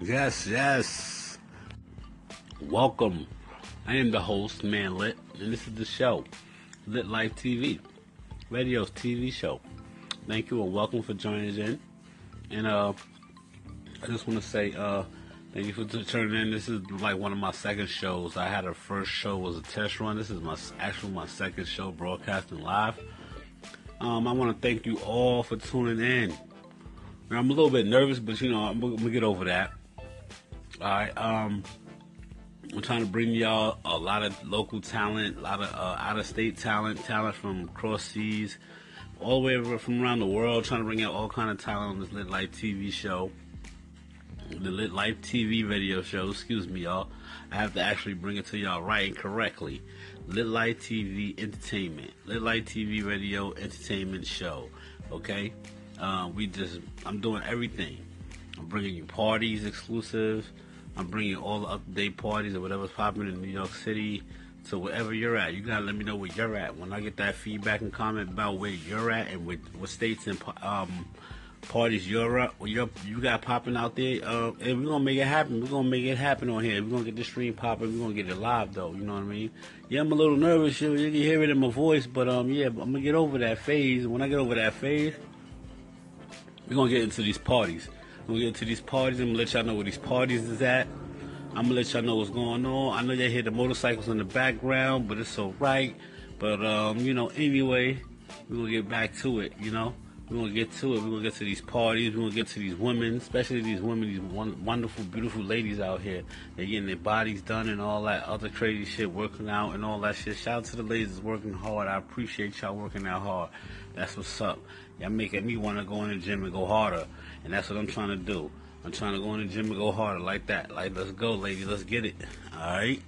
Yes, yes. Welcome. I am the host, Man Lit, and this is the show, Lit Life TV, radio's TV show. Thank you and welcome for joining us in. And uh, I just want to say uh, thank you for tuning in. This is like one of my second shows. I had a first show was a test run. This is my actual my second show broadcasting live. Um, I want to thank you all for tuning in. I'm a little bit nervous, but you know I'm, I'm gonna get over that. All right. Um, I'm trying to bring y'all a lot of local talent, a lot of uh, out of state talent, talent from cross seas, all the way from around the world. Trying to bring out all kind of talent on this Lit Life TV show, the Lit Life TV radio show. Excuse me, y'all. I have to actually bring it to y'all right and correctly. Lit Life TV Entertainment, Lit Life TV Radio Entertainment Show. Okay, uh, we just I'm doing everything. I'm bringing you parties exclusive. I'm bringing all the up-to-date parties or whatever's popping in New York City. So wherever you're at, you gotta let me know where you're at. When I get that feedback and comment about where you're at and with what states and um, parties you're at, you're, you got popping out there, uh, and we're gonna make it happen. We're gonna make it happen on here. We're gonna get the stream popping. We're gonna get it live though. You know what I mean? Yeah, I'm a little nervous. You, you can hear it in my voice, but um, yeah, I'm gonna get over that phase. When I get over that phase, we're gonna get into these parties. Gonna get into these parties. I'm gonna let y'all know where these parties is at. I'm gonna let y'all know what's going on. I know y'all hear the motorcycles in the background, but it's alright. But um, you know, anyway, we're gonna get back to it, you know. We're gonna get to it. We're gonna get to these parties. We're gonna get to these women, especially these women, these wonderful, beautiful ladies out here. They're getting their bodies done and all that other crazy shit, working out and all that shit. Shout out to the ladies working hard. I appreciate y'all working out hard. That's what's up. Y'all making me want to go in the gym and go harder, and that's what I'm trying to do. I'm trying to go in the gym and go harder like that. Like, let's go, lady. Let's get it. All right.